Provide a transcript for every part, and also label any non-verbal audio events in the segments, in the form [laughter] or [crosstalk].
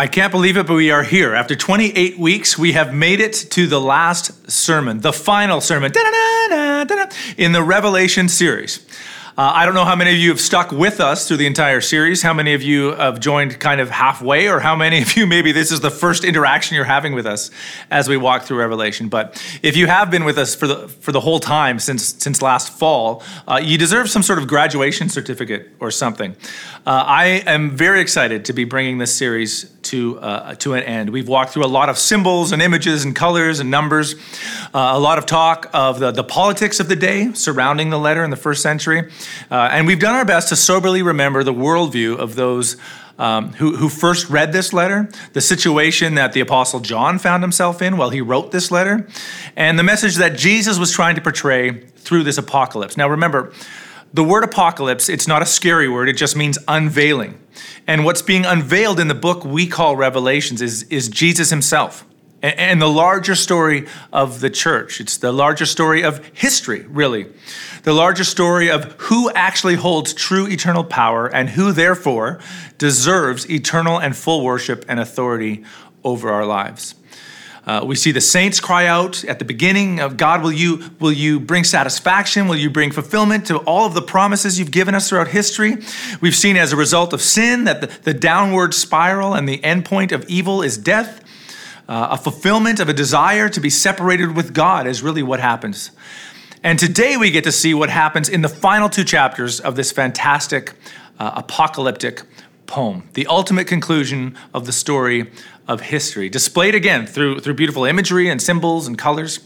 I can't believe it, but we are here. After 28 weeks, we have made it to the last sermon, the final sermon in the Revelation series. Uh, I don't know how many of you have stuck with us through the entire series, how many of you have joined kind of halfway, or how many of you maybe this is the first interaction you're having with us as we walk through Revelation. But if you have been with us for the for the whole time since since last fall, uh, you deserve some sort of graduation certificate or something. Uh, I am very excited to be bringing this series to uh, to an end. We've walked through a lot of symbols and images and colors and numbers, uh, a lot of talk of the, the politics of the day surrounding the letter in the first century. Uh, and we've done our best to soberly remember the worldview of those um, who, who first read this letter, the situation that the Apostle John found himself in while he wrote this letter, and the message that Jesus was trying to portray through this apocalypse. Now, remember, the word apocalypse, it's not a scary word, it just means unveiling. And what's being unveiled in the book we call Revelations is, is Jesus himself and the larger story of the church. It's the larger story of history, really the larger story of who actually holds true eternal power and who, therefore, deserves eternal and full worship and authority over our lives. Uh, we see the saints cry out at the beginning of God, will you, will you bring satisfaction? Will you bring fulfillment to all of the promises you've given us throughout history? We've seen as a result of sin that the, the downward spiral and the endpoint of evil is death. Uh, a fulfillment of a desire to be separated with God is really what happens. And today we get to see what happens in the final two chapters of this fantastic uh, apocalyptic poem, the ultimate conclusion of the story of history, displayed again through, through beautiful imagery and symbols and colors.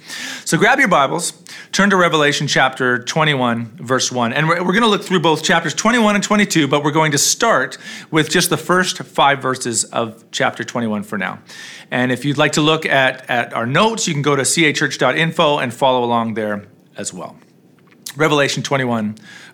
So grab your Bibles, turn to Revelation chapter 21, verse 1. And we're, we're going to look through both chapters 21 and 22, but we're going to start with just the first five verses of chapter 21 for now. And if you'd like to look at, at our notes, you can go to cachurch.info and follow along there as well. Revelation 21,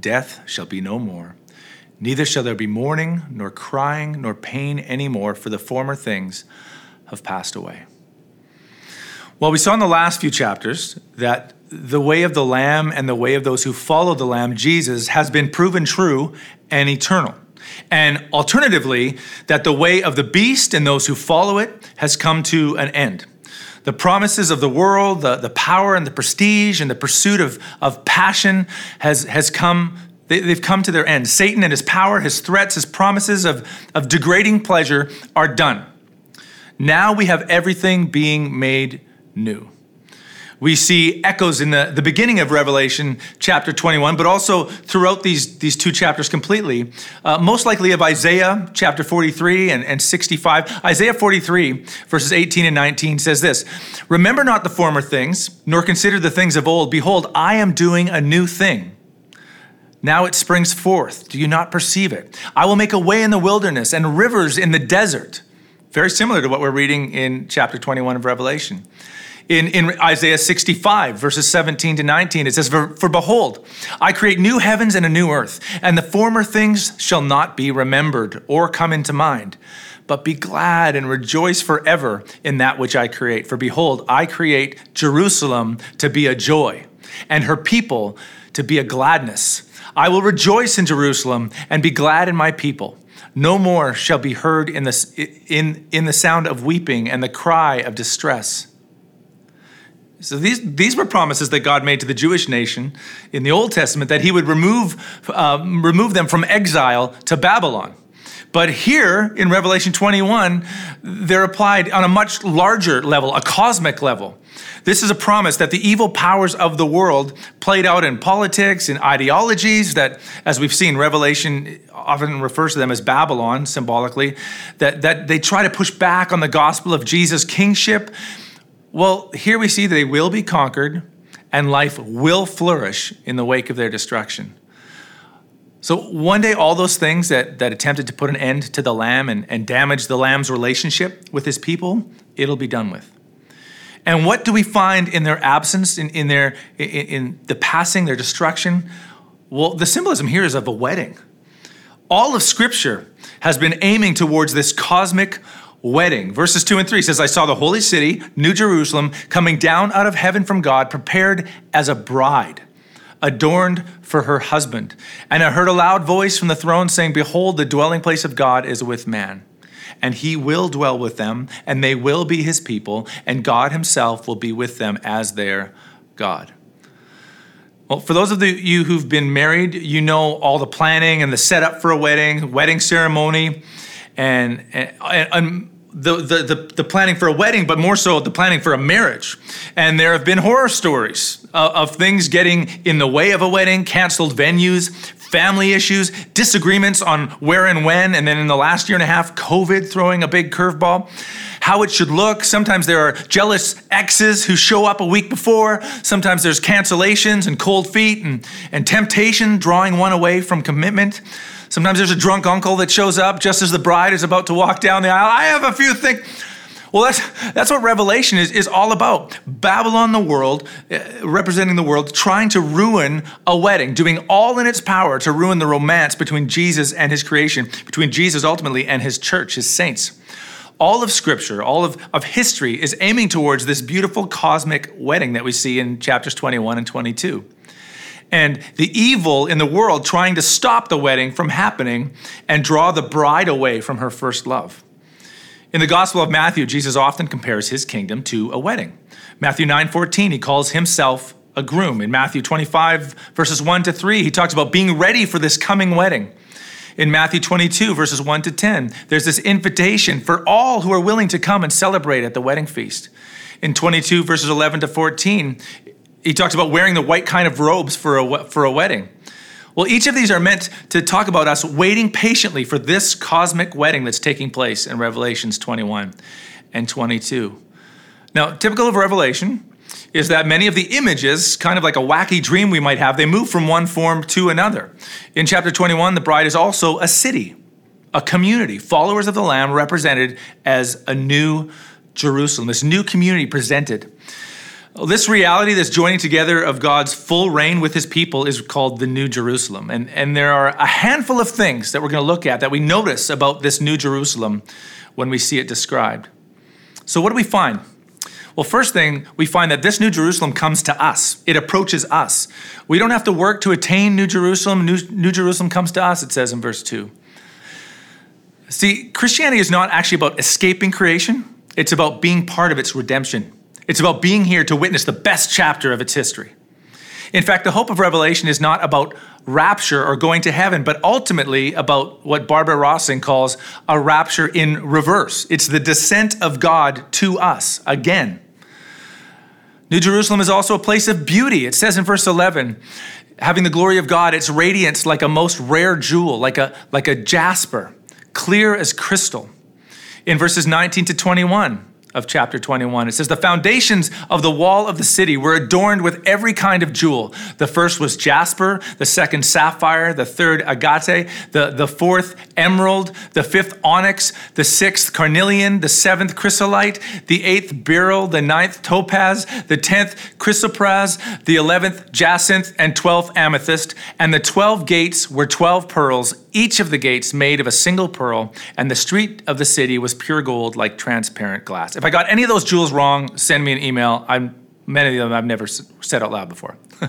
Death shall be no more. Neither shall there be mourning, nor crying, nor pain any more, for the former things have passed away. Well, we saw in the last few chapters that the way of the Lamb and the way of those who follow the Lamb, Jesus, has been proven true and eternal. And alternatively, that the way of the beast and those who follow it has come to an end the promises of the world, the, the power and the prestige and the pursuit of, of passion has, has come, they, they've come to their end. Satan and his power, his threats, his promises of, of degrading pleasure are done. Now we have everything being made new we see echoes in the, the beginning of Revelation chapter 21, but also throughout these, these two chapters completely, uh, most likely of Isaiah chapter 43 and, and 65. Isaiah 43, verses 18 and 19 says this Remember not the former things, nor consider the things of old. Behold, I am doing a new thing. Now it springs forth. Do you not perceive it? I will make a way in the wilderness and rivers in the desert. Very similar to what we're reading in chapter 21 of Revelation in, in Isaiah 65, verses 17 to 19. It says, for, for behold, I create new heavens and a new earth, and the former things shall not be remembered or come into mind. But be glad and rejoice forever in that which I create. For behold, I create Jerusalem to be a joy, and her people to be a gladness. I will rejoice in Jerusalem and be glad in my people. No more shall be heard in the, in, in the sound of weeping and the cry of distress. So these, these were promises that God made to the Jewish nation in the Old Testament that he would remove, um, remove them from exile to Babylon. But here in Revelation 21, they're applied on a much larger level, a cosmic level. This is a promise that the evil powers of the world played out in politics in ideologies that, as we've seen, Revelation often refers to them as Babylon symbolically, that, that they try to push back on the gospel of Jesus' kingship well, here we see they will be conquered and life will flourish in the wake of their destruction. So one day, all those things that, that attempted to put an end to the lamb and, and damage the lamb's relationship with his people, it'll be done with. And what do we find in their absence, in, in, their, in, in the passing, their destruction? Well, the symbolism here is of a wedding. All of Scripture has been aiming towards this cosmic wedding. Verses 2 and 3 says, I saw the holy city, New Jerusalem, coming down out of heaven from God, prepared as a bride adorned for her husband. And I heard a loud voice from the throne saying, Behold, the dwelling place of God is with man. And he will dwell with them, and they will be his people, and God himself will be with them as their God. Well, for those of you who've been married, you know all the planning and the setup for a wedding, wedding ceremony, and, and, and the, the, the, the, planning for a wedding, but more so the planning for a marriage. And there have been horror stories of, of things getting in the way of a wedding, canceled venues, family issues, disagreements on where and when, and then in the last year and a half, COVID throwing a big curveball. How it should look. Sometimes there are jealous exes who show up a week before. Sometimes there's cancellations and cold feet and, and temptation drawing one away from commitment. Sometimes there's a drunk uncle that shows up just as the bride is about to walk down the aisle. I have a few things. Well, that's, that's what Revelation is, is all about. Babylon, the world, uh, representing the world, trying to ruin a wedding, doing all in its power to ruin the romance between Jesus and his creation, between Jesus ultimately and his church, his saints. All of Scripture, all of, of history is aiming towards this beautiful cosmic wedding that we see in chapters 21 and 22 and the evil in the world trying to stop the wedding from happening and draw the bride away from her first love. In the Gospel of Matthew, Jesus often compares his kingdom to a wedding. Matthew 9:14, he calls himself a groom. In Matthew 25, verses 1 to 3, he talks about being ready for this coming wedding. In Matthew 22, verses 1 to 10, there's this invitation for all who are willing to come and celebrate at the wedding feast. In 22, verses 11 to 14, he talks about wearing the white kind of robes for a, for a wedding. Well, each of these are meant to talk about us waiting patiently for this cosmic wedding that's taking place in Revelations 21 and 22. Now, typical of Revelation is that many of the images, kind of like a wacky dream we might have, they move from one form to another. In chapter 21, the bride is also a city, a community, followers of the Lamb represented as a new Jerusalem, this new community presented. This reality, this joining together of God's full reign with his people, is called the New Jerusalem. And, and there are a handful of things that we're going to look at that we notice about this New Jerusalem when we see it described. So, what do we find? Well, first thing, we find that this New Jerusalem comes to us. It approaches us. We don't have to work to attain New Jerusalem. New, New Jerusalem comes to us, it says in verse 2. See, Christianity is not actually about escaping creation, it's about being part of its redemption. It's about being here to witness the best chapter of its history. In fact, the hope of Revelation is not about rapture or going to heaven, but ultimately about what Barbara Rossing calls a rapture in reverse. It's the descent of God to us again. New Jerusalem is also a place of beauty. It says in verse 11, having the glory of God, its radiance like a most rare jewel, like a, like a jasper, clear as crystal. In verses 19 to 21, of chapter 21. It says, The foundations of the wall of the city were adorned with every kind of jewel. The first was jasper, the second sapphire, the third agate, the, the fourth emerald, the fifth onyx, the sixth carnelian, the seventh chrysolite, the eighth beryl, the ninth topaz, the tenth chrysoprase, the eleventh jacinth, and twelfth amethyst. And the twelve gates were twelve pearls, each of the gates made of a single pearl, and the street of the city was pure gold like transparent glass. If I got any of those jewels wrong, send me an email. I'm, many of them I've never said out loud before. [laughs] now,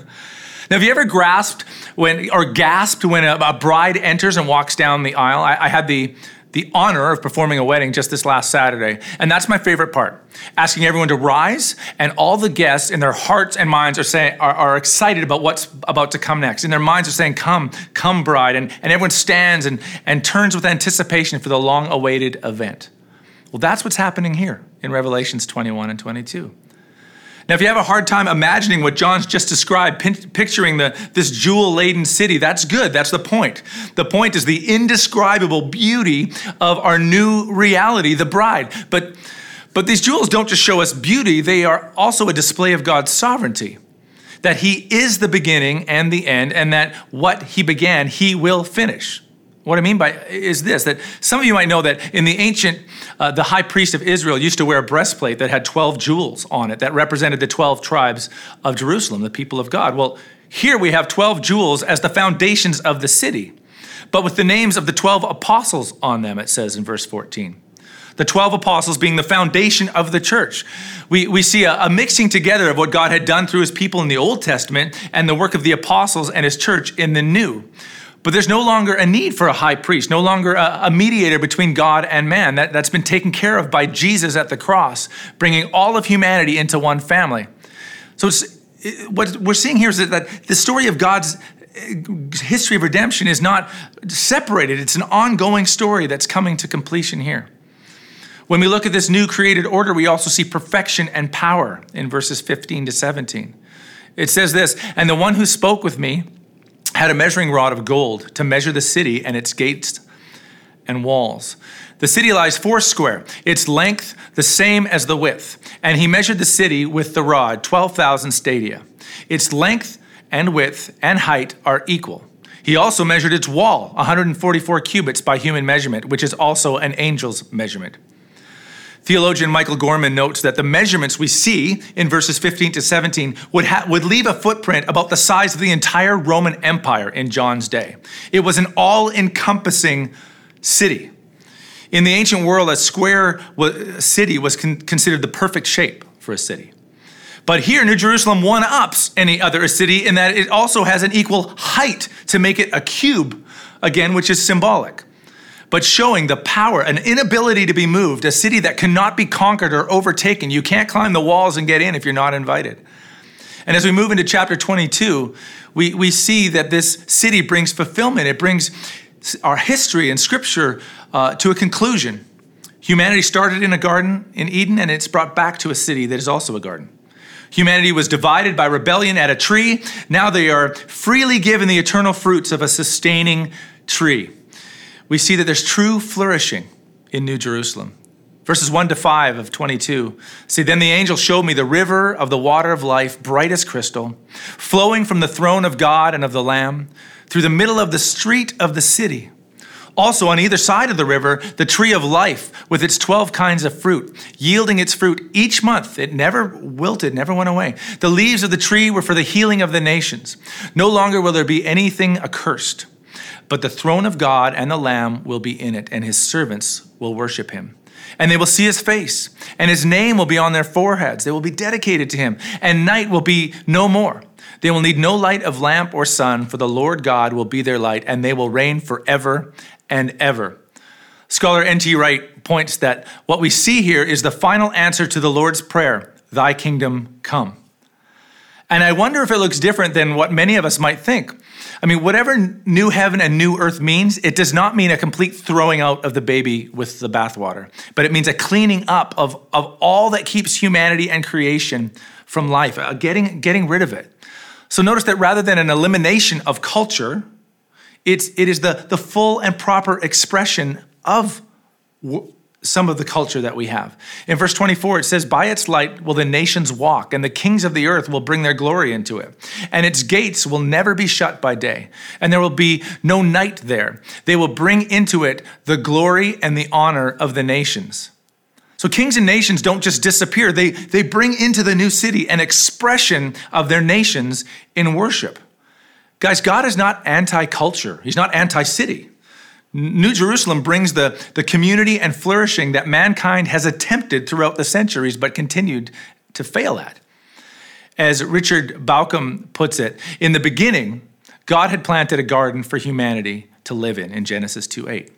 have you ever grasped when or gasped when a, a bride enters and walks down the aisle? I, I had the the honor of performing a wedding just this last Saturday. And that's my favorite part. Asking everyone to rise, and all the guests in their hearts and minds are saying are, are excited about what's about to come next. In their minds are saying, Come, come, bride. And, and everyone stands and, and turns with anticipation for the long-awaited event. Well, that's what's happening here in Revelations 21 and 22. Now, if you have a hard time imagining what John's just described, picturing the, this jewel laden city, that's good. That's the point. The point is the indescribable beauty of our new reality, the bride. But, but these jewels don't just show us beauty, they are also a display of God's sovereignty. that he is the beginning and the end, and that what he began, he will finish. What I mean by is this that some of you might know that in the ancient, uh, the high priest of Israel used to wear a breastplate that had 12 jewels on it that represented the 12 tribes of Jerusalem, the people of God. Well, here we have 12 jewels as the foundations of the city, but with the names of the 12 apostles on them, it says in verse 14 the 12 apostles being the foundation of the church. We, we see a, a, mixing together of what God had done through his people in the Old Testament and the work of the apostles and his church in the New. But there's no longer a need for a high priest, no longer a, a mediator between God and man. That, that's been taken care of by Jesus at the cross, bringing all of humanity into one family. So what we're seeing here is that, that the story of God's uh, history of redemption is not separated, it's an ongoing story that's coming to completion here. When we look at this new created order, we also see perfection and power in verses 15 to 17. It says this And the one who spoke with me had a measuring rod of gold to measure the city and its gates and walls. The city lies four square, its length the same as the width. And he measured the city with the rod, 12,000 stadia. Its length and width and height are equal. He also measured its wall, 144 cubits by human measurement, which is also an angel's measurement. Theologian Michael Gorman notes that the measurements we see in verses 15 to 17 would, ha- would leave a footprint about the size of the entire Roman Empire in John's day. It was an all encompassing city. In the ancient world, a square city was con- considered the perfect shape for a city. But here, New Jerusalem one ups any other city in that it also has an equal height to make it a cube, again, which is symbolic but showing the power, an inability to be moved, a city that cannot be conquered or overtaken. You can't climb the walls and get in if you're not invited. And as we move into chapter 22, we, we see that this city brings fulfillment. It brings our history and scripture uh, to a conclusion. Humanity started in a garden in Eden, and it's brought back to a city that is also a garden. Humanity was divided by rebellion at a tree. Now they are freely given the eternal fruits of a sustaining tree we see that there's true flourishing in New Jerusalem. Verses 1 to 5 of 22. See, then the angel showed me the river of the water of life, bright as crystal, flowing from the throne of God and of the Lamb through the middle of the street of the city. Also, on either side of the river, the tree of life with its 12 kinds of fruit, yielding its fruit each month. It never wilted, never went away. The leaves of the tree were for the healing of the nations. No longer will there be anything accursed. But the throne of God and the Lamb will be in it, and his servants will worship him. And they will see his face, and his name will be on their foreheads. They will be dedicated to him, and night will be no more. They will need no light of lamp or sun, for the Lord God will be their light, and they will reign forever and ever. Scholar N.T. Wright points that what we see here is the final answer to the Lord's prayer Thy kingdom come. And I wonder if it looks different than what many of us might think. I mean, whatever new heaven and new earth means, it does not mean a complete throwing out of the baby with the bathwater, but it means a cleaning up of, of all that keeps humanity and creation from life, uh, getting, getting rid of it. So notice that rather than an elimination of culture, it's, it is the, the full and proper expression of some of the culture that we have. In verse 24, it says, By its light will the nations walk, and the kings of the earth will bring their glory into it. And its gates will never be shut by day, and there will be no night there. They will bring into it the glory and the honor of the nations. So kings and nations don't just disappear, they, they bring into the new city an expression of their nations in worship. Guys, God is not anti culture, He's not anti city. New Jerusalem brings the, the community and flourishing that mankind has attempted throughout the centuries but continued to fail at. As Richard Bauckham puts it, in the beginning, God had planted a garden for humanity to live in in Genesis 2 8.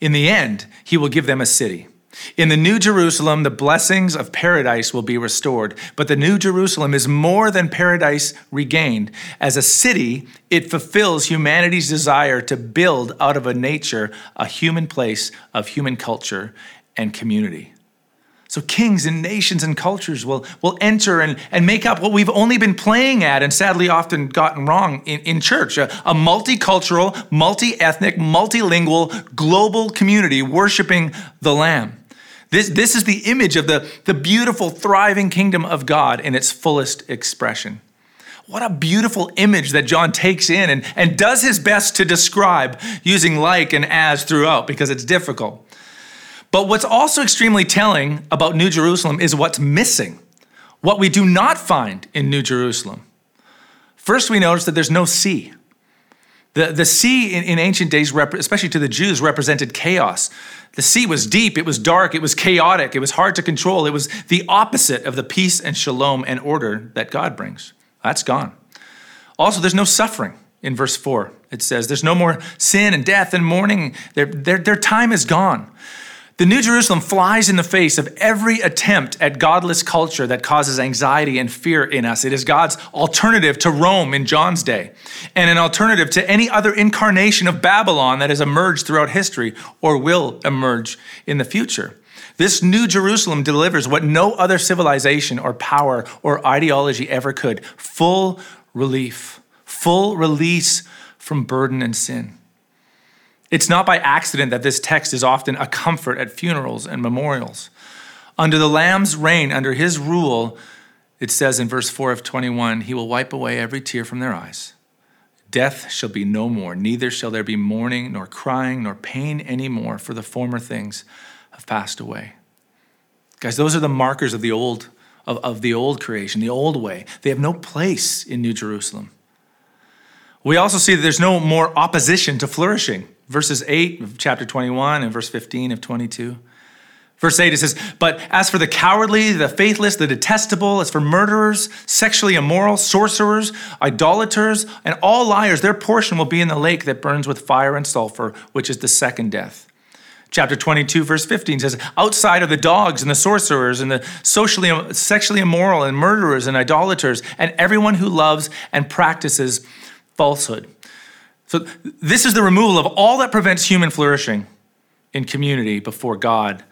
In the end, he will give them a city. In the New Jerusalem, the blessings of paradise will be restored. But the New Jerusalem is more than paradise regained. As a city, it fulfills humanity's desire to build out of a nature a human place of human culture and community. So, kings and nations and cultures will, will enter and, and make up what we've only been playing at and sadly often gotten wrong in, in church a, a multicultural, multi ethnic, multilingual, global community worshiping the Lamb. This, this is the image of the, the beautiful, thriving kingdom of God in its fullest expression. What a beautiful image that John takes in and, and does his best to describe using like and as throughout because it's difficult. But what's also extremely telling about New Jerusalem is what's missing, what we do not find in New Jerusalem. First, we notice that there's no sea. The, the sea in, in ancient days, especially to the Jews, represented chaos. The sea was deep, it was dark, it was chaotic, it was hard to control. It was the opposite of the peace and shalom and order that God brings. That's gone. Also, there's no suffering in verse 4. It says, There's no more sin and death and mourning. Their, their, their time is gone. The New Jerusalem flies in the face of every attempt at godless culture that causes anxiety and fear in us. It is God's alternative to Rome in John's day, and an alternative to any other incarnation of Babylon that has emerged throughout history or will emerge in the future. This New Jerusalem delivers what no other civilization or power or ideology ever could full relief, full release from burden and sin. It's not by accident that this text is often a comfort at funerals and memorials. Under the Lamb's reign, under his rule, it says in verse 4 of 21 He will wipe away every tear from their eyes. Death shall be no more, neither shall there be mourning, nor crying, nor pain any more, for the former things have passed away. Guys, those are the markers of the old of, of the old creation, the old way. They have no place in New Jerusalem. We also see that there's no more opposition to flourishing verses 8 of chapter 21 and verse 15 of 22. Verse 8, it says, But as for the cowardly, the faithless, the detestable, as for murderers, sexually immoral, sorcerers, idolaters, and all liars, their portion will be in the lake that burns with fire and sulfur, which is the second death. Chapter 22, verse 15 says, Outside of the dogs and the sorcerers and the socially, sexually immoral and murderers and idolaters, and everyone who loves and practices falsehood. So, this is the removal of all that prevents human flourishing in community before God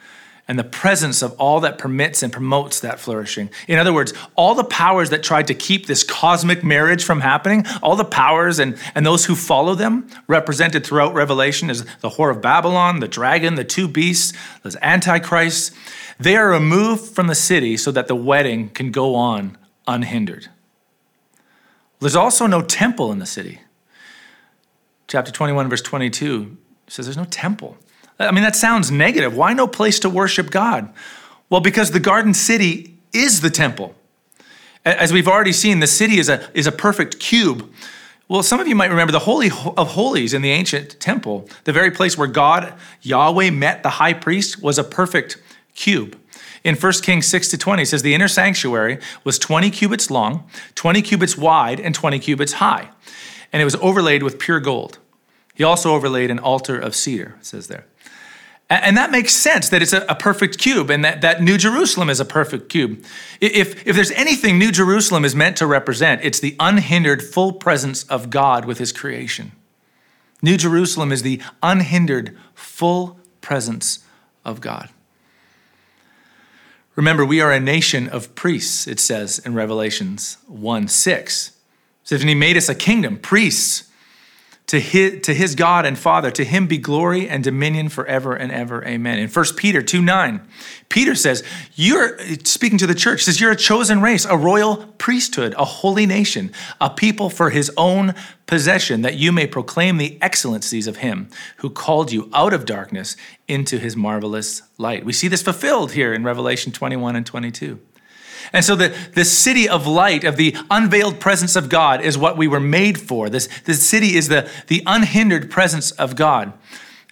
and the presence of all that permits and promotes that flourishing. In other words, all the powers that tried to keep this cosmic marriage from happening, all the powers and, and those who follow them, represented throughout Revelation as the whore of Babylon, the dragon, the two beasts, those antichrists, they are removed from the city so that the wedding can go on unhindered. There's also no temple in the city chapter 21, verse 22 says there's no temple. I mean, that sounds negative. Why no place to worship God? Well, because the garden city is the temple. As we've already seen, the city is a, is a perfect cube. Well, some of you might remember the Holy of Holies in the ancient temple, the very place where God, Yahweh, met the high priest, was a perfect cube. In 1 Kings 6 to 20, it says the inner sanctuary was 20 cubits long, 20 cubits wide, and 20 cubits high. And it was overlaid with pure gold. He also overlaid an altar of cedar, says there. And that makes sense that it's a, perfect cube and that, that New Jerusalem is a perfect cube. If, if there's anything New Jerusalem is meant to represent, it's the unhindered full presence of God with his creation. New Jerusalem is the unhindered full presence of God. Remember, we are a nation of priests, it says in Revelations 1 6. It says, and he made us a kingdom, priests to his, to his God and Father, to him be glory and dominion forever and ever. Amen. In 1 Peter 2 9, Peter says, You're speaking to the church, says, You're a chosen race, a royal priesthood, a holy nation, a people for his own possession, that you may proclaim the excellencies of him who called you out of darkness into his marvelous light. We see this fulfilled here in Revelation 21 and 22. And so the, the city of light, of the unveiled presence of God, is what we were made for. This, this city is the, the unhindered presence of God.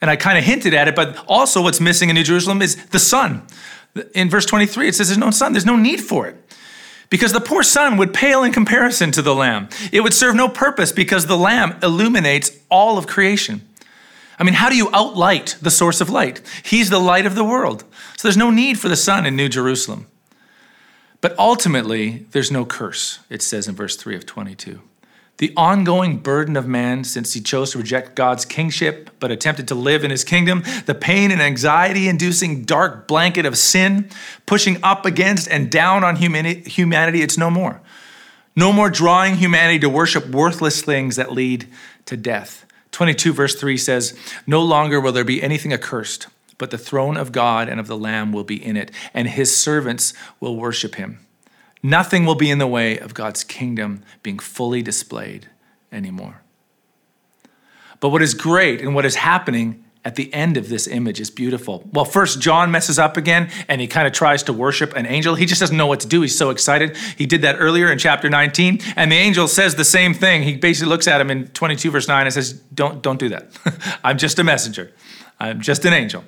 And I kind of hinted at it, but also what's missing in New Jerusalem is the sun. In verse 23, it says there's no sun, there's no need for it. Because the poor sun would pale in comparison to the lamb. It would serve no purpose because the lamb illuminates all of creation. I mean, how do you outlight the source of light? He's the light of the world. So there's no need for the sun in New Jerusalem. But ultimately, there's no curse, it says in verse 3 of 22. The ongoing burden of man since he chose to reject God's kingship but attempted to live in his kingdom, the pain and anxiety inducing dark blanket of sin, pushing up against and down on humanity, it's no more. No more drawing humanity to worship worthless things that lead to death. 22 verse 3 says, No longer will there be anything accursed but the throne of God and of the Lamb will be in it, and his servants will worship him. Nothing will be in the way of God's kingdom being fully displayed anymore. But what is great and what is happening at the end of this image is beautiful. Well, first, John messes up again and he kind of tries to worship an angel. He just doesn't know what to do. He's so excited. He did that earlier in chapter 19, and the angel says the same thing. He basically looks at him in 22, verse 9, and says, Don't, don't do that. [laughs] I'm just a messenger, I'm just an angel.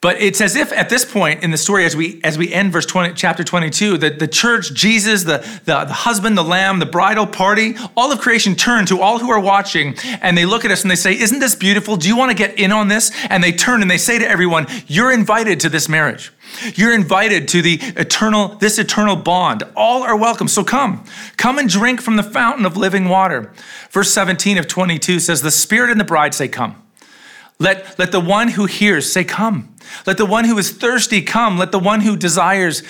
But it's as if at this point in the story, as we as we end verse 20, chapter 22, that the church, Jesus, the, the, the husband, the lamb, the bridal party, all of creation turn to all who are watching and they look at us and they say, Isn't this beautiful? Do you want to get in on this? And they turn and they say to everyone, You're invited to this marriage. You're invited to the eternal, this eternal bond. All are welcome. So come, come and drink from the fountain of living water. Verse 17 of 22 says, The Spirit and the bride say, Come. Let, let the one who hears say, Come. Let the one who is thirsty come. Let the one who desires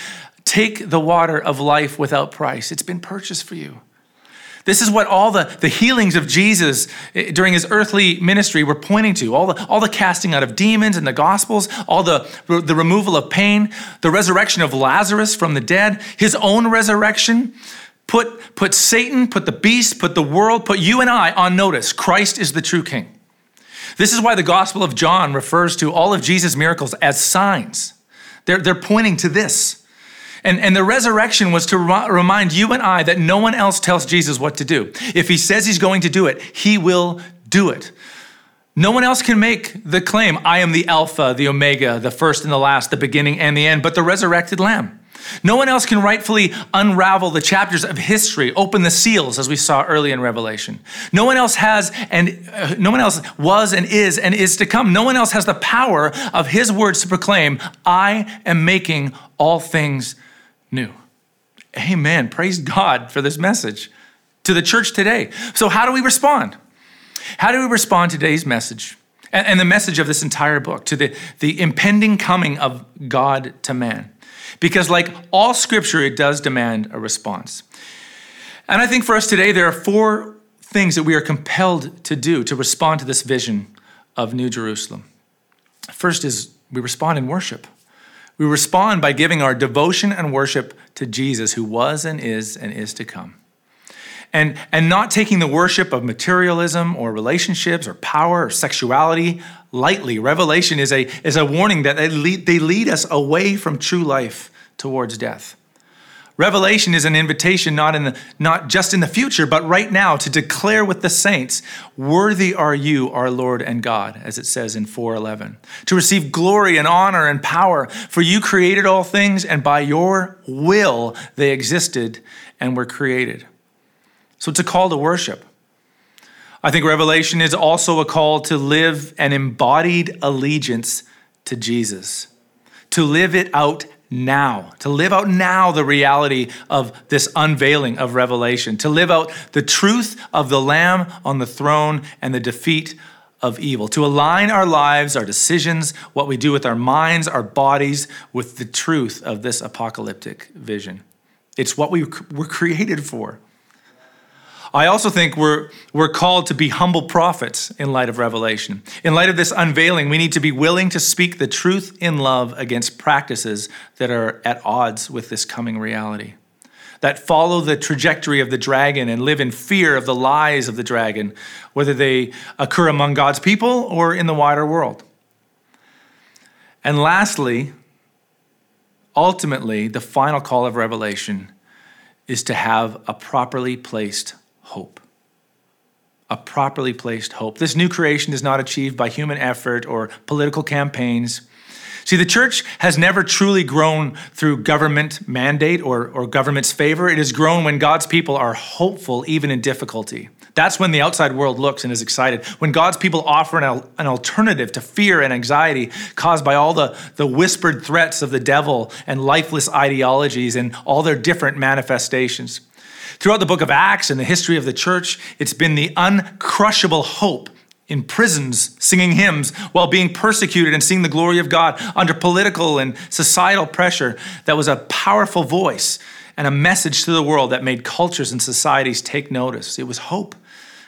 take the water of life without price. It's been purchased for you. This is what all the, the healings of Jesus eh, during his earthly ministry were pointing to. All the, all the casting out of demons in the Gospels, all the, the removal of pain, the resurrection of Lazarus from the dead, his own resurrection. Put, put Satan, put the beast, put the world, put you and I on notice. Christ is the true king. This is why the Gospel of John refers to all of Jesus' miracles as signs. They're, they're pointing to this. And, and the resurrection was to remind you and I that no one else tells Jesus what to do. If he says he's going to do it, he will do it. No one else can make the claim, I am the Alpha, the Omega, the first and the last, the beginning and the end, but the resurrected Lamb. No one else can rightfully unravel the chapters of history, open the seals as we saw early in Revelation. No one else has and uh, no one else was and is and is to come. No one else has the power of his words to proclaim, I am making all things new. Amen. Praise God for this message to the church today. So how do we respond? How do we respond to today's message? And, the message of this entire book to the, the impending coming of God to man. Because, like all scripture, it does demand a response. And I think for us today, there are four things that we are compelled to do to respond to this vision of New Jerusalem. First is we respond in worship. We respond by giving our devotion and worship to Jesus, who was and is and is to come. And, and not taking the worship of materialism or relationships or power or sexuality lightly. Revelation is a, is a warning that they lead, they lead us away from true life towards death. Revelation is an invitation not, in the, not just in the future, but right now to declare with the saints, Worthy are you, our Lord and God, as it says in 411, to receive glory and honor and power, for you created all things, and by your will they existed and were created. So it's a call to worship. I think Revelation is also a call to live an embodied allegiance to Jesus, to live it out now, to live out now the reality of this unveiling of Revelation, to live out the truth of the Lamb on the throne and the defeat of evil, to align our lives, our decisions, what we do with our minds, our bodies, with the truth of this apocalyptic vision. It's what we were created for. I also think we're, we're called to be humble prophets in light of Revelation. In light of this unveiling, we need to be willing to speak the truth in love against practices that are at odds with this coming reality, that follow the trajectory of the dragon and live in fear of the lies of the dragon, whether they occur among God's people or in the wider world. And lastly, ultimately, the final call of Revelation is to have a properly placed hope. A properly placed hope. This new creation is not achieved by human effort or political campaigns. See, the church has never truly grown through government mandate or, or government's favor. It has grown when God's people are hopeful, even in difficulty. That's when the outside world looks and is excited. When God's people offer an, an alternative to fear and anxiety caused by all the, the whispered threats of the devil and lifeless ideologies and all their different manifestations. Throughout the book of Acts and the history of the church, it's been the uncrushable hope in prisons, singing hymns while being persecuted and seeing the glory of God under political and societal pressure that was a powerful voice and a message to the world that made cultures and societies take notice. It was hope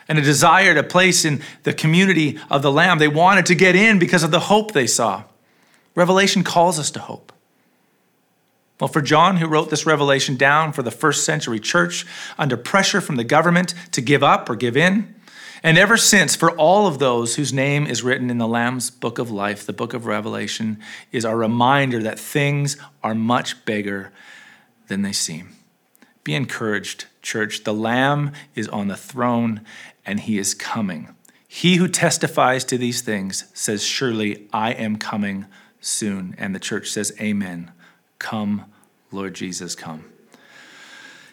and a desire to place in the community of the Lamb. They wanted to get in because of the hope they saw. Revelation calls us to hope. Well, for John, who wrote this revelation down for the first century church under pressure from the government to give up or give in, and ever since, for all of those whose name is written in the Lamb's book of life, the book of Revelation is a reminder that things are much bigger than they seem. Be encouraged, church. The Lamb is on the throne and he is coming. He who testifies to these things says, Surely I am coming soon. And the church says, Amen. Come, Lord Jesus, come.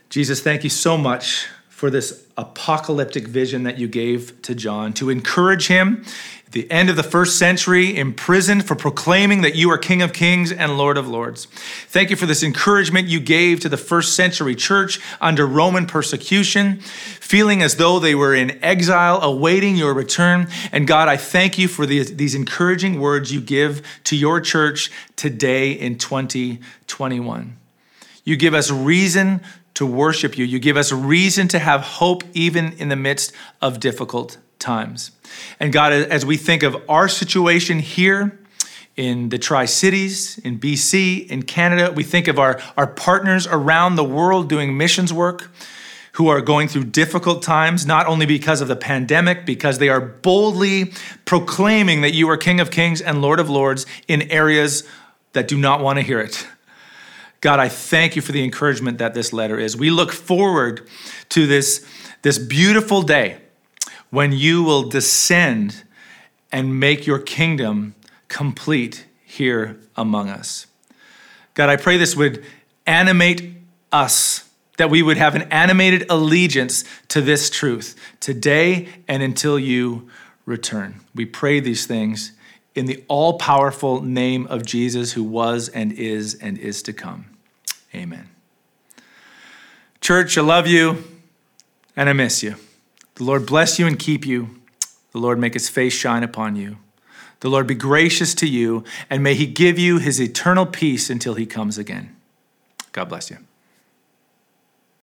Jesus, thank you so much for this apocalyptic vision that you gave to John to encourage him at the end of the first century, imprisoned for proclaiming that you are King of Kings and Lord of Lords. Thank you for this encouragement you gave to the first century church under Roman persecution, feeling as though they were in exile, awaiting your return. And God, I thank you for these, these encouraging words you give to your church today in 2021. You give us reason to worship you. You give us reason to have hope even in the midst of difficult times. And God, as we think of our situation here in the Tri Cities, in BC, in Canada, we think of our, our partners around the world doing missions work who are going through difficult times, not only because of the pandemic, because they are boldly proclaiming that you are King of Kings and Lord of Lords in areas that do not want to hear it. God, I thank you for the encouragement that this letter is. We look forward to this, this beautiful day when you will descend and make your kingdom complete here among us. God, I pray this would animate us, that we would have an animated allegiance to this truth today and until you return. We pray these things in the all powerful name of Jesus, who was and is and is to come. Amen. Church, I love you and I miss you. The Lord bless you and keep you. The Lord make his face shine upon you. The Lord be gracious to you, and may he give you his eternal peace until he comes again. God bless you.